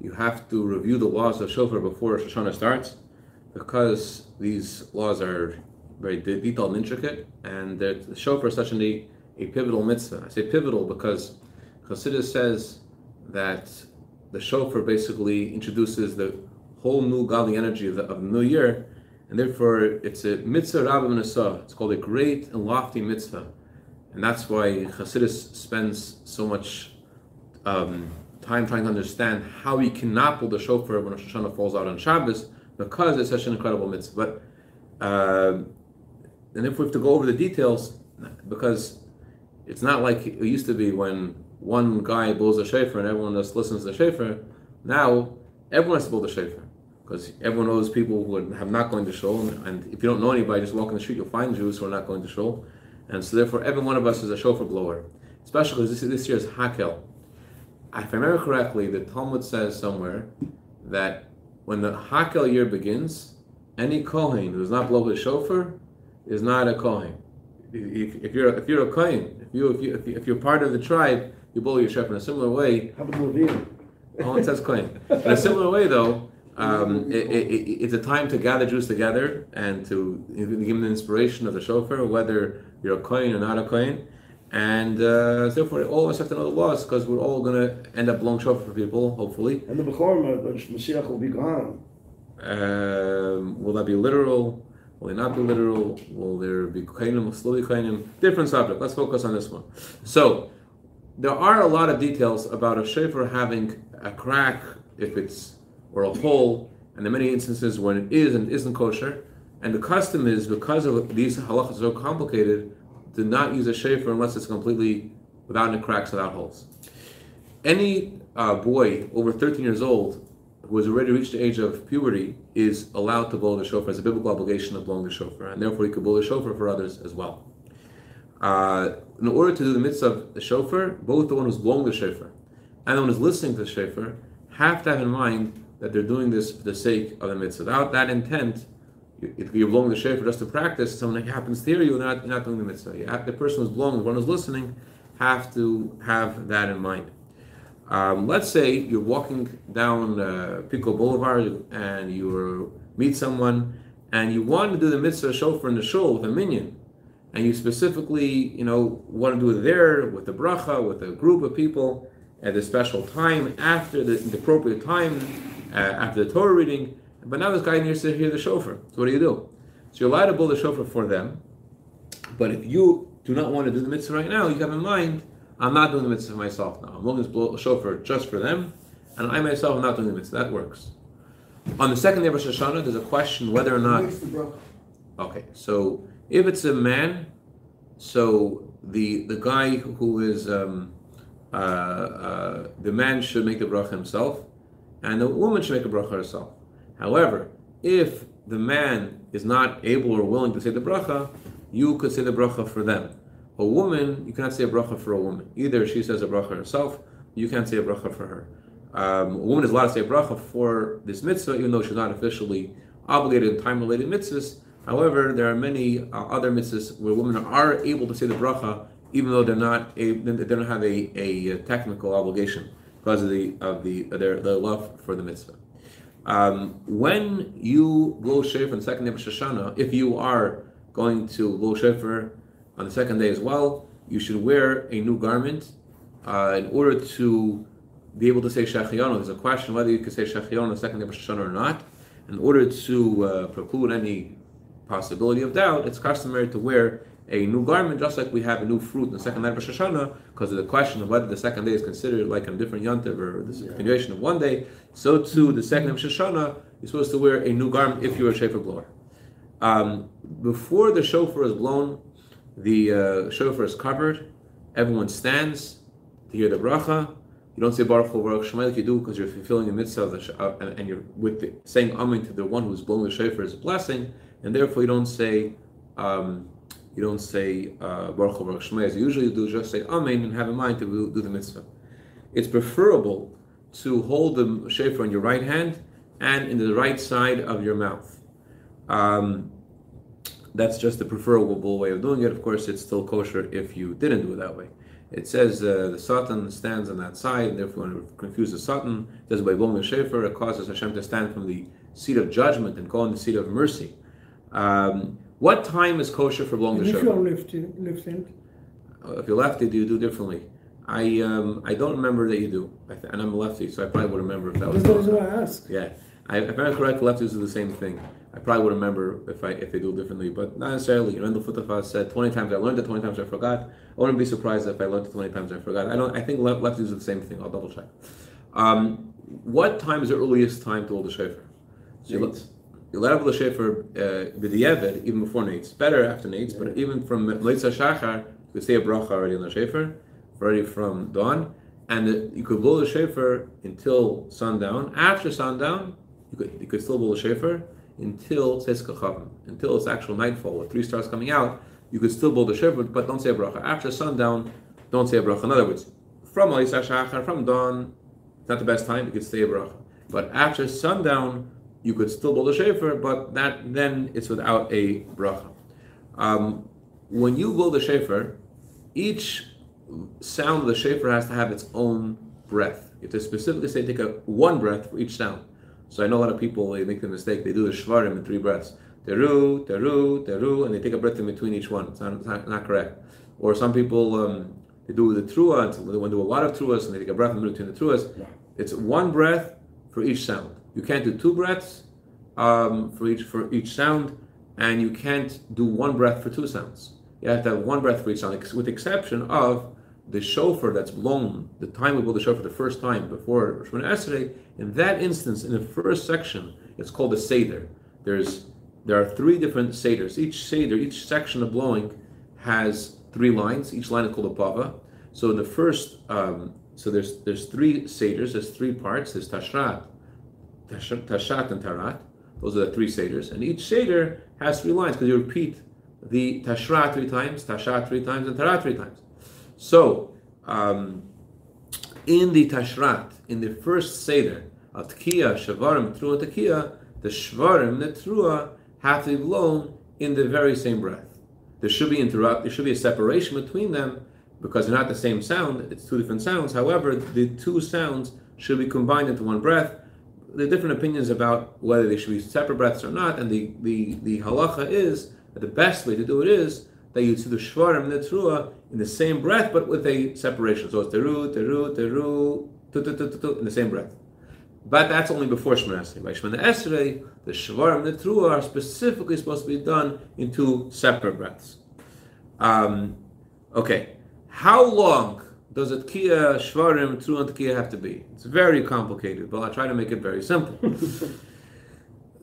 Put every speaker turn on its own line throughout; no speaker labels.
you have to review the laws of shofar before Rosh Hashanah starts, because these laws are very de- detailed and intricate, and the shofar is such a, a pivotal mitzvah. I say pivotal because Chassidus says that the shofar basically introduces the whole new godly energy of the, of the new year, and therefore it's a mitzvah rabbi It's called a great and lofty mitzvah, and that's why Chassidus spends so much um, time trying to understand how we cannot pull the shofar when Rosh Hashanah falls out on Shabbos because it's such an incredible mitzvah. But uh, and if we have to go over the details, because it's not like it used to be when one guy blows a shofar and everyone else listens to the shofar. Now everyone has to blow the shofar because everyone knows people who have not going to shul, and if you don't know anybody, just walk in the street, you'll find Jews who are not going to shul, and so therefore every one of us is a shofar blower, especially because this, this year is Hakhel. If I remember correctly, the Talmud says somewhere that when the Hakhel year begins, any Kohen who's not blow his shofar is not a Kohen. If, if you're if you're a Kohen, if you if you if you're part of the tribe, you blow your shofar in a similar way.
How about Levine?
Oh, it says Kohen. In a similar way, though, um, it, it, it's a time to gather Jews together and to give them the inspiration of the shofar, whether you're a Kohen or not a Kohen. And uh, therefore, all of us have to know the laws because we're all going to end up blowing shofar for people, hopefully.
And the Bechorim, the Mashiach will be gone.
Um, will that be literal? Will it not be literal? Will there be? Will still be? Different subject. Let's focus on this one. So, there are a lot of details about a shofar having a crack, if it's or a hole, and there are many instances when it is and isn't kosher. And the custom is because of these halachas are so complicated to not use a shofar unless it's completely without any cracks, without holes. Any uh, boy over 13 years old who has already reached the age of puberty is allowed to blow the shofar. It's a biblical obligation of blowing the shofar, and therefore he could blow the shofar for others as well. Uh, in order to do the mitzvah of the shofar, both the one who's blowing the shofar and the one who's listening to the shofar have to have in mind that they're doing this for the sake of the mitzvah. Without that intent, you're blowing the shofar just to practice, something happens to you, you're not, you're not doing the mitzvah. Have, the person who's blowing, the one who's listening, have to have that in mind. Um, let's say you're walking down uh, Pico Boulevard and you meet someone and you want to do the mitzvah shofar in the shul with a minyan, and you specifically, you know, want to do it there with the bracha, with a group of people at a special time after the, the appropriate time uh, after the Torah reading. But now this guy needs to hear the shofar. So what do you do? So you're allowed to blow the shofar for them. But if you do not want to do the mitzvah right now, you have in mind, I'm not doing the mitzvah myself now. I'm going to blow a shofar just for them, and I myself am not doing the mitzvah. That works. On the second day of Rosh Hashanah, there's a question whether or not. Okay, so if it's a man, so the the guy who is um, uh, uh, the man should make the bracha himself, and the woman should make a bracha herself. However, if the man is not able or willing to say the bracha, you could say the bracha for them. A woman, you cannot say a bracha for a woman. Either she says a bracha herself, you can't say a bracha for her. Um, a woman is allowed to say a bracha for this mitzvah, even though she's not officially obligated in time-related mitzvahs. However, there are many uh, other mitzvahs where women are able to say the bracha, even though they're not a, they don't have a, a technical obligation because of the of the their, their love for the mitzvah. Um, when you blow shofar on the second day of Rosh Hashanah, if you are going to blow shofar on the second day as well, you should wear a new garment uh, in order to be able to say Shehecheyanu. There's a question whether you can say Shehecheyanu on the second day of Rosh Hashanah or not. In order to uh, preclude any possibility of doubt, it's customary to wear a new garment, just like we have a new fruit in the second night of Rosh Hashanah, because of the question of whether the second day is considered like a different yontiv or the continuation of one day. So too, the second of Rosh Hashanah, you're supposed to wear a new garment if you're a shofar blower. Um, before the shofar is blown, the uh, shofar is covered. Everyone stands to hear the bracha. You don't say Baruch Hu Baruch Shema like you do because you're fulfilling the mitzvah of the, uh, and, and, you're with the, saying Amen to the one who's blowing the shofar as a blessing, and therefore you don't say. Um, you don't say uh, Baruch Hu Baruch Shema as you usually do, just say Amen and have in mind to do the mitzvah. It's preferable to hold the shofar in your right hand and in the right side of your mouth. Um, that's just the preferable way of doing it. Of course, it's still kosher if you didn't do it that way. It says uh, the Satan stands on that side, and therefore, when it confuse the Satan, it says by Bom Shefer, it causes Hashem to stand from the seat of judgment and go in the seat of mercy. Um, what time is kosher for blowing
And
the
if
shofar?
you're lifting, lifting,
If you're lefty, do you do differently? I um, I don't remember that you do, I th- and I'm a lefty, so I probably would remember if that was.
that's the reason why I ask.
Yeah, I, if I'm correct, lefties do the same thing. I probably would remember if I if they do differently, but not necessarily. Randall Futafas said twenty times I learned it, twenty times I forgot. I wouldn't be surprised if I learned it twenty times I forgot. I don't. I think le- lefties do the same thing. I'll double check. Um, what time is the earliest time to hold the shofar? So you,
Eight.
You let up the shofar uh, b'diavad even before nates. Better after nates, but even from Melitza Shachar, you could say a bracha already on the shofar, already from dawn, and you could blow the shofar until sundown. After sundown, you could you could still blow the shofar until until it's actual nightfall with three stars coming out. You could still blow the shofar, but don't say a bracha. After sundown, don't say a bracha. In other words, from Melitza Shachar, from dawn, it's not the best time. You could say a bracha, but after sundown, you could still blow the shofar, but that then it's without a bracha. Um, when you blow the shofar, each sound of the shofar has to have its own breath. You have to specifically say take a one breath for each sound. So I know a lot of people they make the mistake they do the shvarim in three breaths. Teru, teru, teru, and they take a breath in between each one. It's not, it's not, not correct. Or some people um, they do the trua, they want to do a lot of truas, and they take a breath in between the truas.
Yeah.
It's one breath for each sound. You can't do two breaths um, for each for each sound, and you can't do one breath for two sounds. You have to have one breath for each sound, with the exception of the shofar that's blown, the time we blow the shofar the first time before Shemona Esrei. In that instance, in the first section, it's called a seder. There's there are three different seders. Each seder, each section of blowing, has three lines. Each line is called a bava. So in the first, um, so there's there's three seders. There's three parts. There's tashrat, Tash- Tashat and Tarat. Those are the three seders. And each seder has three lines because you repeat the Tashrat three times, Tashat three times, and Tarat three times. So, um, in the Tashrat, in the first seder, of Tkiya, Shavarim, Trua, Tkiya, the Shvarim, the Trua, have to be blown in the very same breath. There should be interrupt. There should be a separation between them because they're not the same sound. It's two different sounds. However, the two sounds should be combined into one breath. There are different opinions about whether they should be separate breaths or not, and the, the, the halacha is that the best way to do it is that you do the shvarim and the trua in the same breath, but with a separation. So it's teru, teru, teru, tu, tu, tu, tu, tu, in the same breath. But that's only before Shemana. By Shemana Esrei, the shvarim and the trua are specifically supposed to be done in two separate breaths. Um, okay, how long does a tkiya, shvarim, trua, and tkiya have to be? It's very complicated, but I'll try to make it very simple.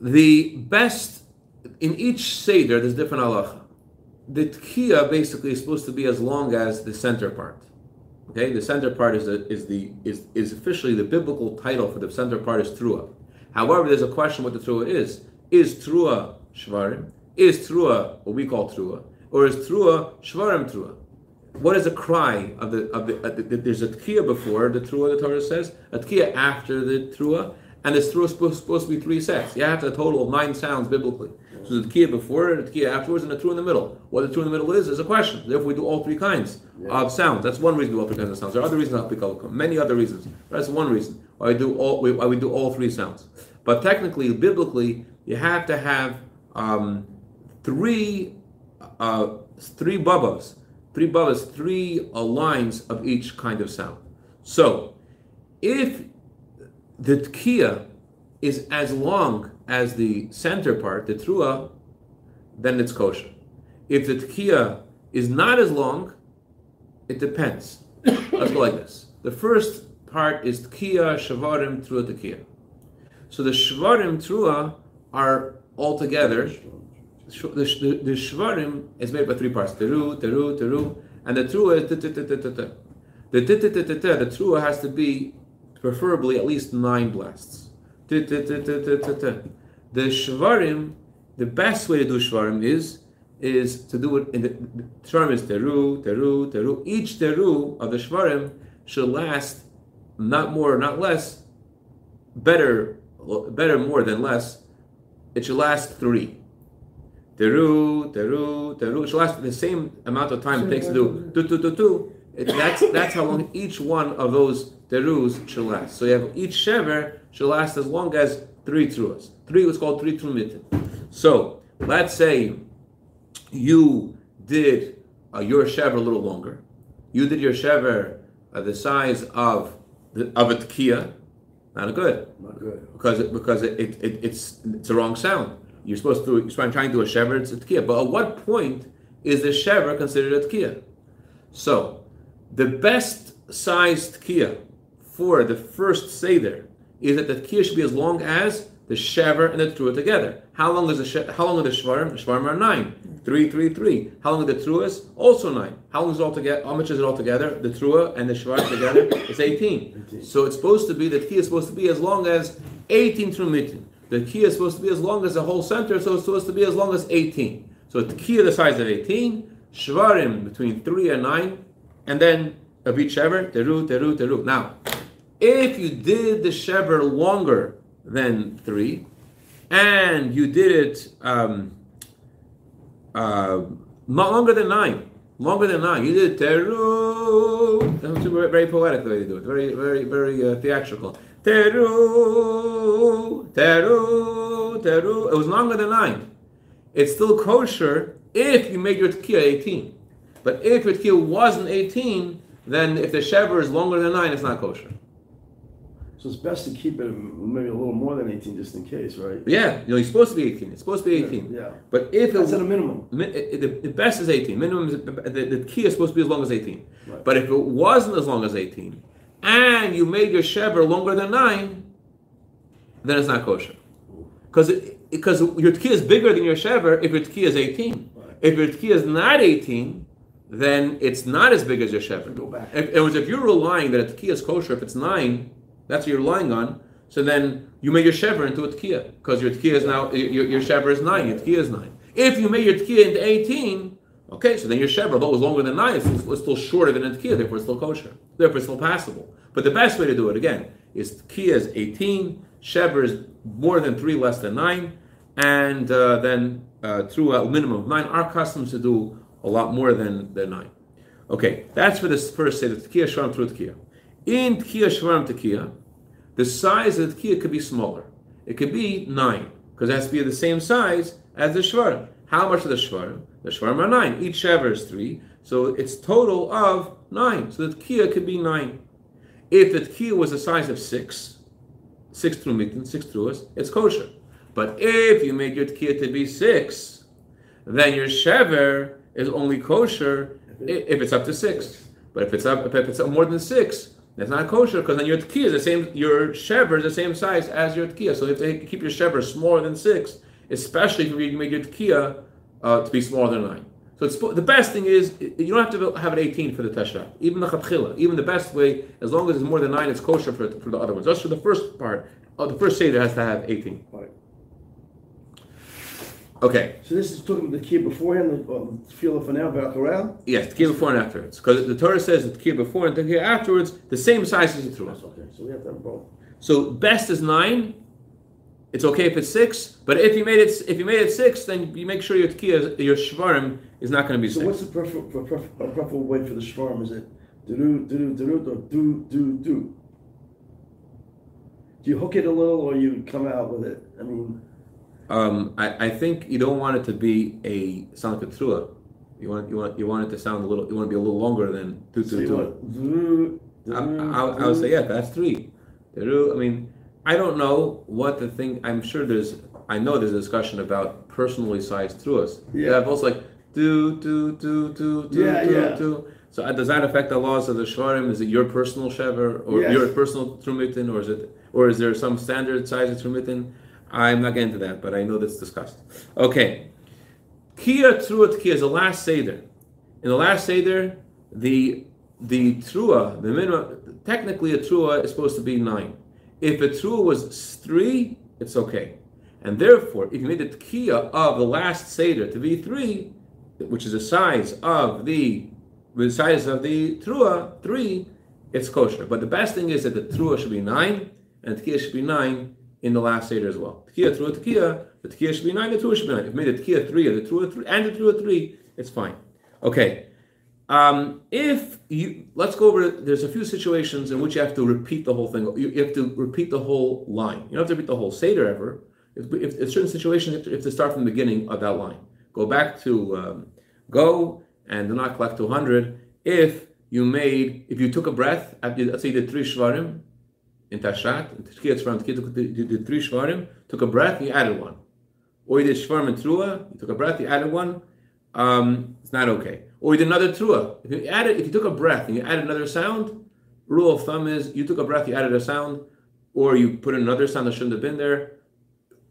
the best in each seder, there's different halacha. The tkiya basically is supposed to be as long as the center part. Okay, the center part is the, is the is, is officially the biblical title for the center part is trua. However, there's a question what the trua is. Is trua shvarim? Is trua what we call trua, or is trua shvarim trua? What is the cry of the of the, uh, the, the there's a tkiya before the trua the Torah says, a tkiya after the trua, and this trua is supposed, supposed to be three sets. You have to a total of nine sounds biblically. So the tkiya before, the tkiya afterwards, and the trua in the middle. What the trua in the middle is is a question. Therefore, we do all three kinds of sounds. That's one reason we do all three kinds of sounds. There are other reasons we call many other reasons. That's one reason why we do all why we do all three sounds. But technically, biblically, you have to have um, three uh, three babas, three babas, three lines of each kind of sound. So, if the tkiya is as long as the center part, the trua, then it's kosher. If the tkiya is not as long, it depends. Let's go like this. The first part is tkiya, shavarim, trua, tkiya. So the shvarim, trua are all together. The, the, the shvarim is made by three parts: teru, teru, teru, and the trua is. The the trua has to be preferably at least nine blasts. The shvarim, the best way to do shvarim is is to do it in the, the shvarim is teru, teru, teru. Each teru of the shvarim should last not more, not less, better, better more than less. It should last three. Teru, teru, teru. It should last the same amount of time it takes to do tu tu tu tu. It, that's that's how long each one of those terus should last. So you have each shever should last as long as three truas. Three was called three trumitin. So let's say you did uh, your shever a little longer. You did your shever uh, the size of the, of a tkiya. Not good
Not good.
because it, because it, it, it, it's it's a wrong sound. You're supposed to you're trying to do a shever, it's a tkiya. But at what point is the shever considered a tkiya? So the best sized tkiya for the first seder is that the tkiya should be as long as the shever and the trua together. How long is the she- how long are the shvarim? The shvarim are nine. Three, three, three. How long are the truas? Also nine. How long is it all together? How much is it all together? The trua and the shvarim together? It's 18.
18.
So it's supposed to be the key is supposed to be as long as 18 trumitin. The key is supposed to be as long as the whole center, so it's supposed to be as long as 18. So the key the size of 18, shvarim between 3 and 9, and then a bit shever, teru, teru, teru. Now, if you did the shever longer than 3, and you did it um, uh, not longer than 9, longer than 9, you did teru, very, very poetic the way they do it, very, very, very uh, theatrical. Teru, teru, teru. It was longer than nine. It's still kosher if you made your tekiah 18. But if your tekiah wasn't 18, then if the shever is longer than nine, it's not kosher.
So it's best to keep it maybe a little more than 18 just in case, right?
Yeah, you know, it's supposed to be 18. It's supposed to be 18.
Yeah.
But if
That's
it,
at a minimum.
It- the, the best is 18. Minimum is the, the key is supposed to be as long as 18.
Right.
But if it wasn't as long as 18, and you made your shever longer than 9, then it's not kosher. Because because your tkiya is bigger than your shever if your tkiya is 18. If your tkiya is not 18, then it's not as big as your shever.
Go back.
If, in other words, if you're relying that a tkiya is kosher, if it's 9, that's what you're relying on, so then you made your shever into a tkiya. Because your tkiya is now, your, your shever is 9, your tkiya is 9. If you made your tkiya into 18, okay, so then your shever, although it was longer than 9, it's, it's still shorter than a tkiya, therefore it's still kosher. Therefore it's still passable. But the best way to do it, again, is tkiya is 18, shever is more than 3, less than 9, and uh, then uh, through a minimum of 9, our customs to do a lot more than, than 9. Okay, that's for this first say the tkiya shvarim through tkiya. In tkiya shvarim tkiya, the size of the tkiya could be smaller. It could be nine because it has to be the same size as the shvarim. How much are the shvarim? The shvarim are nine. Each shaver is three, so it's total of nine. So the tkiya could be nine. If the tkiya was the size of six, six through trumitin, six truas, it's kosher. But if you made your tkiya to be six, then your shever is only kosher if it's up to six. But if it's up, if it's up more than six, that's not kosher because then your tkiya is the same. Your shever is the same size as your tkiya. So if they keep your shever smaller than six, especially if you make your tkiya uh, to be smaller than nine. So it's, the best thing is you don't have to have an 18 for the tasha. Even the chatchila, even the best way, as long as it's more than nine, it's kosher for, for the other ones. Just for the first part, uh, the first seder has to have 18.
Right.
Okay.
So this is talking the key beforehand, the um, feel of now back around.
Yes, tekiah before and afterwards. Because the Torah says the tekiah before and the tekiah afterwards, the same size as the through.
Okay. So we have to have both.
So best is nine. It's okay if it's six, but if you made it if you made it six, then you make sure your tekiah, your shvarim is not going to be
So
six.
what's the prefer, prefer, preferable way for the shvarm? Is it do do do do or do do do? Do you hook it a little or you come out with it? I mean,
Um, I, I think you don't want it to be a sound like a trua. You want you want you want it to sound a little. You want to be a little longer than two
so
two
you
two.
want do, do,
I, would say yeah, that's three. I mean, I don't know what the thing. I'm sure there's. I know there's a discussion about personally sized truas.
Yeah.
Yeah, both like do do do do do
Yeah,
do
yeah.
do. So uh, does that affect the laws of the shvarim? Is it your personal shever or
Yes.
your personal trumitin, or is it, or is there some standard size of trumitin? I'm not getting to that, but I know that's discussed. Okay, kia truat kia is the last seder. In the last seder, the the trua, the minimum, technically a trua is supposed to be nine. If a trua was three, it's okay. And therefore, if you made the tkiya of the last seder to be three, which is the size of the the size of the trua, three, it's kosher. But the best thing is that the trua should be nine, and the tkiya should be nine in the last seder as well. Tkiya, trua, tkiya, the tkiya should be nine, the trua should be nine. If you made the tkiya three, or the trua three, and the trua three, it's fine. Okay. Um, if you let's go over. There's a few situations in which you have to repeat the whole thing. You, you have to repeat the whole line. You don't have to repeat the whole seder ever. If, if, if certain situations, you have, to, you have to start from the beginning of that line. Go back to um, go and do not collect 200. If you made, if you took a breath, after, let's say you did three shvarim in Tashat, in Tishkiyat Shvarim, you did three shvarim, took a breath, you added one. Or you did shvarim trua, you took a breath, you added one. Um, it's not okay. Or you did another trua. If you added, if you took a breath and you added another sound, rule of thumb is you took a breath, you added a sound, or you put in another sound that shouldn't have been there.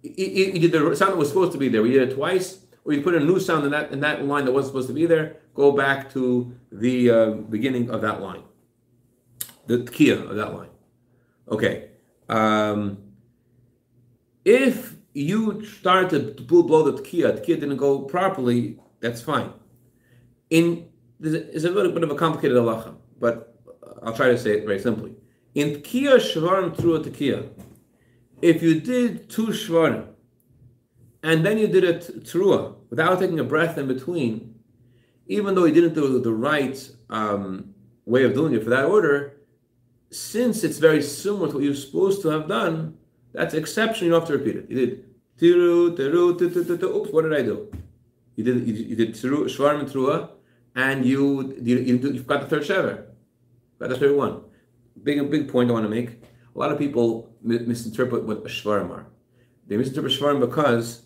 You, did the sound that was supposed to be there. We did it twice, or you put a new sound in that in that line that wasn't supposed to be there. Go back to the uh, beginning of that line, the tkiya of that line. Okay. Um, if you started to blow the tkiya, tkiya didn't go properly, that's fine. In there's a little bit of a complicated halacha, but I'll try to say it very simply. In tkiya shvarim through a tkiya, if you did two shvarim and then you did a trua without taking a breath in between, even though you didn't do the right um, way of doing it for that order, since it's very similar to what you're supposed to have done, that's exception. You don't have to repeat it. You did tiru, tiru, tiru, tiru, oops, what did I do? You did you, you did tiru, shvarim trua, and you, you, have got the third shever. Got the third one. Big big point I want to make. A lot of people misinterpret what a shvarim are. They misinterpret shvarim because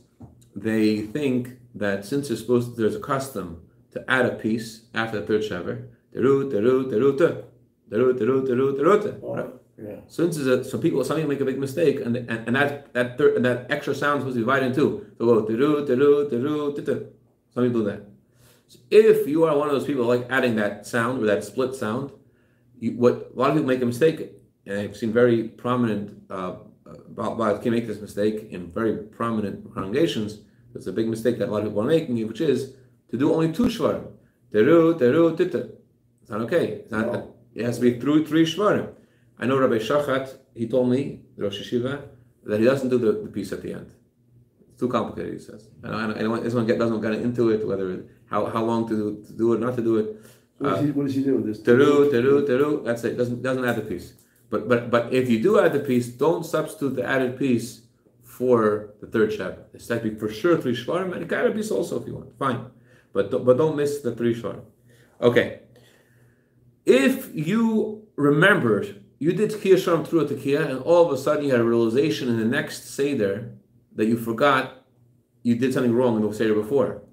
they think that since there's supposed to, there's a custom to add a piece after the third shever, derut derut deruta, derut derut derut deruta.
Yeah.
So this a, so people some people make a big mistake and and, and that that third, and that extra sound is supposed to be divided into. So go deru deru deru Some people do that. So if you are one of those people like adding that sound or that split sound, you, what a lot of people make a mistake, and I've seen very prominent. Uh, Baal can make this mistake in very prominent congregations. It's a big mistake that a lot of people are making, which is to do only two shvarim. Teru, teru, tita. It's not okay. It's not, no. It has to be through three shvarim. I know Rabbi Shachat, he told me, the Rosh Yeshiva, that he doesn't do the, the piece at the end. It's too complicated, he says. And I, I, I, this one get, doesn't get into it, whether how, how long to do, to do it, not to do it.
What, does, he, uh, what does he do with this?
Teru, teru, teru. That's it. Doesn't doesn't add the piece. But but but if you do add the piece, don't substitute the added piece for the third Shabbat. It's to be for sure three shvarim, and you can add a piece also if you want. Fine, but but don't miss the three shvarim. Okay. If you remembered you did Tkiyah Sharm through a Tkiyah, and all of a sudden you had a realization in the next Seder that you forgot you did something wrong in the Seder before.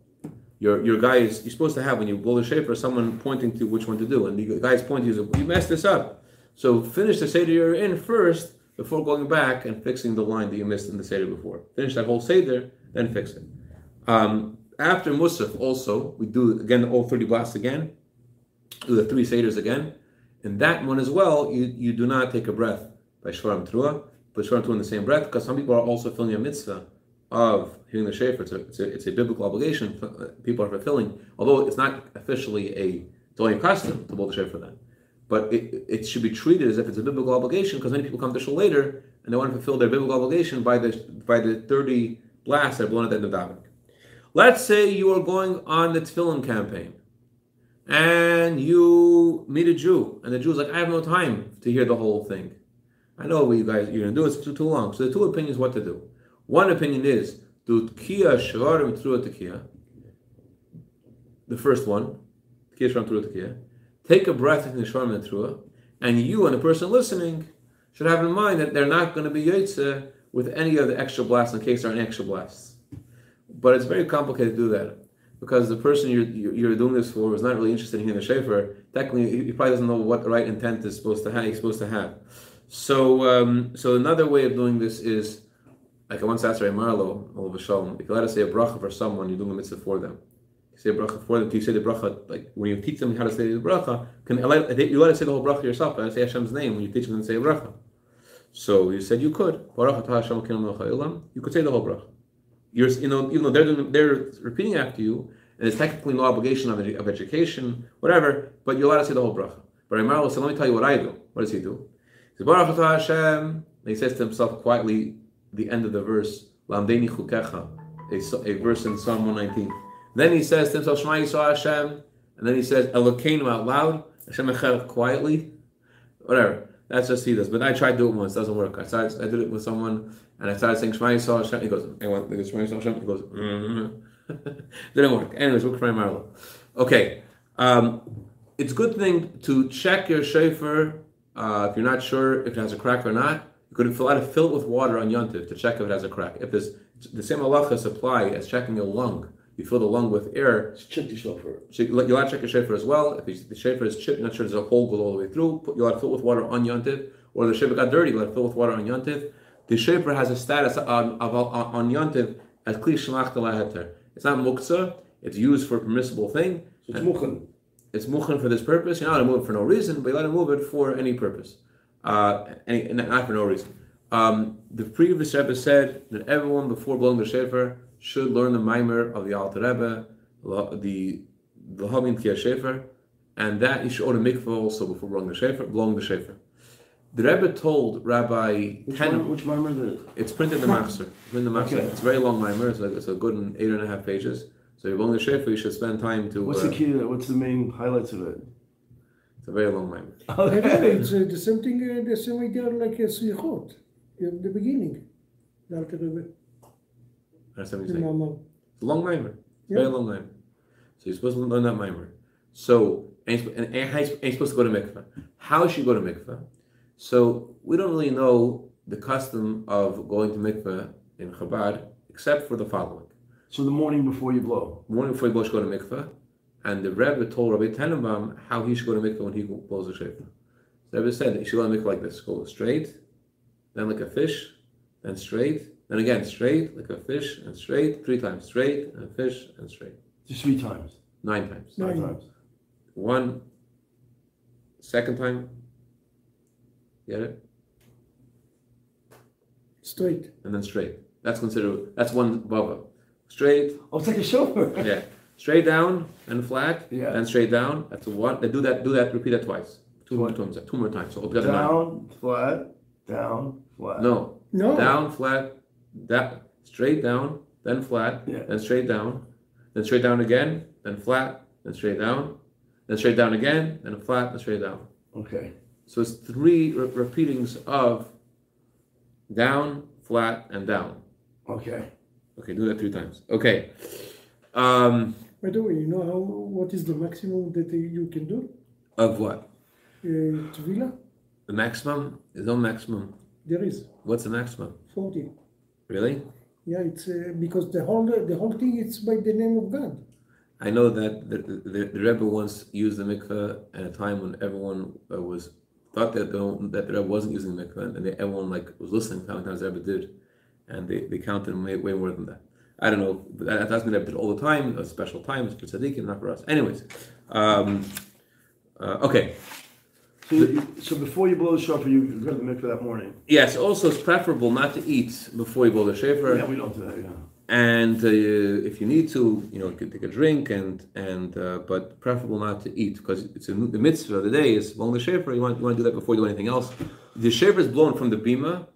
Your, your guy is, you're supposed to have, when you blow the shaper, someone pointing to which one to do. And the guy is pointing to you, messed this up. So finish the Seder you're in first before going back and fixing the line that you missed in the Seder before. Finish that whole Seder, then fix it. Um, after Musaf, also, we do again all 30 blasts again, do the three Seders again. and that one as well, you, you do not take a breath by Shvarim Trua, but Shvarim Trua in the same breath, because some people are also filling a mitzvah of hearing the Shofar. It's a, it's, a, it's a biblical obligation people are fulfilling, although it's not officially a, only custom to blow the Shofar then. But it, it should be treated as if it's a biblical obligation, because many people come to Shul later and they want to fulfill their biblical obligation by the by the 30 blasts that are blown at the end of davening. Let's say you are going on the tefillin campaign and you meet a Jew, and the Jew is like, I have no time to hear the whole thing. I know what you guys you're gonna do it, it's too, too long. So the two opinions what to do. One opinion is do tkiya shvarim through tkiya. The first one, tkiya shvarim through tkiya. Take a breath in the shvarim and through, and you and the person listening should have in mind that they're not going to be yotze with any of the extra blasts in case there are any extra blasts. But it's very complicated to do that because the person you're, you're doing this for is not really interested in hearing the shofar. Technically, he probably doesn't know what the right intent is supposed to have. He's supposed to have. So, um, so another way of doing this is, like I once asked Ray Marlow, of Shalom, if you let us say a bracha for someone, you're doing a mitzvah for them. You say a bracha for them. Do you say the bracha like when you teach them how to say the bracha? Can you let us say the whole bracha yourself? I say Hashem's name when you teach them to say a bracha. So you said you could. You could say the whole bracha. You're, you know, even though they're doing, they're repeating after you, and there's technically no obligation of, of education, whatever, but you're allowed to say the whole bracha. But Imar said, let me tell you what I do. What does he do? He says, Baruch Hashem, and he says to himself quietly, the end of the verse, Lamdeni chukecha, a, a verse in Psalm 119. Then he says to himself, Shema Yisrael Hashem, and then he says Elokeinu out loud, Hashem Echad quietly, whatever. That's just he does. But I tried to do it once, doesn't work. I started, I did it with someone, and I started saying Shema Yisrael Hashem. He goes, anyone think it's Shema Yisrael Hashem? He goes, mm-hmm. didn't work. Anyways, we'll try Marlow. Okay, um, it's a good thing to check your shofar uh, if you're not sure if it has a crack or not. You could fill it with water on Yontif to check if it has a crack. If there's the same halachas apply as checking your lung. You fill the lung with air.
Check the shofar.
You'll have to check your shofar as well. If the shofar is chipped, not sure there's a hole go all the way through, put- you'll have to fill it with water on Yontif. Or the shofar got dirty, you'll have to fill it with water on Yontif. The shofar has a status on, on, on Yontif as kli shemach heter. It's not muktzah. It's used for a permissible thing.
So it's muchen.
It's muchen for this purpose. You're not to move it for no reason, but you let to move it for any purpose. Uh, not for no reason. Um, the previous Rebbe said that everyone before blowing the shofar should learn the mimer of the Alter Rebbe, the the Havin Tia Shofar, and that you should order mikvah also before blowing the shofar. Blowing the shofar. The Rebbe told Rabbi
Which
Ten.
one? Which mimer? The
It's printed in the Machzor. It's in the Machzor.
Okay.
It's a very long mimer. It's like it's a good eight and a half pages. So you're blowing the shofar, you should spend time to.
what's
uh,
the key? to that? What's the main highlights of it?
It's a very long mimer.
I don't know, it's uh, the same thing, uh, the same idea like a slichot in the beginning. The Alter Rebbe,
That's what I'm
the
saying.
Mamar.
It's a long mimer.
Yeah.
Very long mimer. So you're supposed to learn that mimer. So and, you're and, and you sp- and you're supposed to go to mikveh. How should you go to mikveh? So we don't really know the custom of going to mikveh in Chabad except for the following:
So the morning before you blow.
morning before you go, you should go to mikveh, and the Rebbe told Rabbi Tenenbaum how he should go to mikveh when he blows the shofar. The Rebbe said that you should go to mikveh like this: go straight, then like a fish, then straight, then again straight, like a fish, and straight, three times straight, and fish, and straight.
Just three times.
Nine times.
Nine
Nine.
times.
One, second time. Get it?
Straight.
And then straight. That's considered, that's one bava. Straight,
Oh, it's like a shofar.
yeah. Straight down and flat,
Yeah.
and straight down. That's one. They do that, do that, repeat that twice. Two more
Twice.
times, two more times. So altogether nine.
Down, flat, down, flat.
No.
No.
Down, flat, that, straight down, then flat,
Yeah.
then straight down, then straight down again, then flat, then straight down, then straight down again, then flat, then straight down.
Okay.
So it's three re- repeatings of down, flat, and down.
Okay.
Okay, do that three times. Okay. Um,
By the way, you know how what is the maximum that you can do?
of what?
Uh, Tvila?
The maximum? There's no maximum.
There is
What's the maximum?
40.
Really?
Yeah, it's uh, because the whole the whole thing it's by the name of God.
I know that the, the, the Rebbe once used the mikveh at a time when everyone uh, was thought that the, that the Rebbe wasn't using the mikveh, and they, everyone like was listening to how many times the Rebbe did, and they, they counted way, way more than that. I don't know, that, that's been Rebbe did all the time. A special time, it's for tzaddikim, not for us. Anyways, um, uh, okay.
So, so before you blow the shofar, you go to the mikveh that morning.
Yes. Also, it's preferable not to eat before you blow the shofar.
Yeah, we don't do that. Yeah.
and uh, if you need to, you know, you can take a drink and and uh, but preferable not to eat because it's a, the mitzvah of the day is blowing the shofar. You want you want to do that before you do anything else. The shofar is blown from the bima,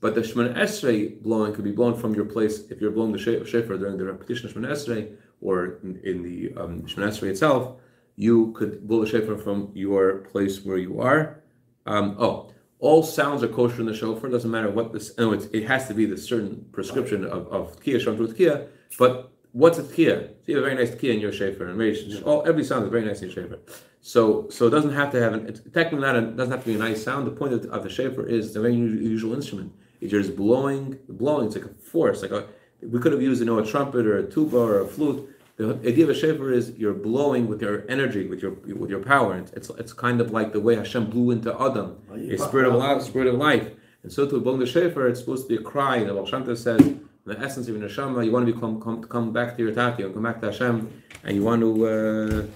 but the shemana esrei blowing could be blown from your place if you're blowing the sho- shofar during the repetition of shemana esrei or in, in the um, shemana esrei itself. You could blow the shofar from your place where you are. Um, oh, all sounds are kosher in the shofar. Doesn't matter what this. No, it's, it has to be the certain prescription of of tkiya through tkiya. But what's a tkiya? So you have a very nice tkiya in your shofar, and very, all every sound is very nice in your shofar. So so it doesn't have to have an. It's technically not. A, it doesn't have to be a nice sound. The point of, of the shofar is the very unusual instrument. It's just blowing. Blowing. It's like a force. Like a. We could have used you know a trumpet or a tuba or a flute. The idea of a shofar is you're blowing with your energy, with your with your power. It's, it's kind of like the way Hashem blew into Adam, a spirit of life, spirit of life. And so to blowing the shofar, it's supposed to be a cry. The Baal says, the essence of your neshama, you want to become come, come back to your tati, come back to Hashem, and you want to uh,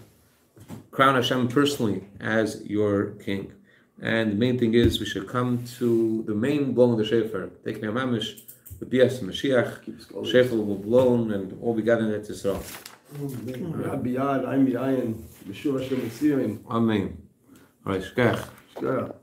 crown Hashem personally as your king. And the main thing is we should come to the main blowing of the shofar. Take me a mamish, the bias Mashiach, shofar will be blown, and all we got in it is Israel.
Rabbi Yad, I'm Yayin, Yeshua Hashem Yisrael.
Amen. All right, shkach.
Shkara.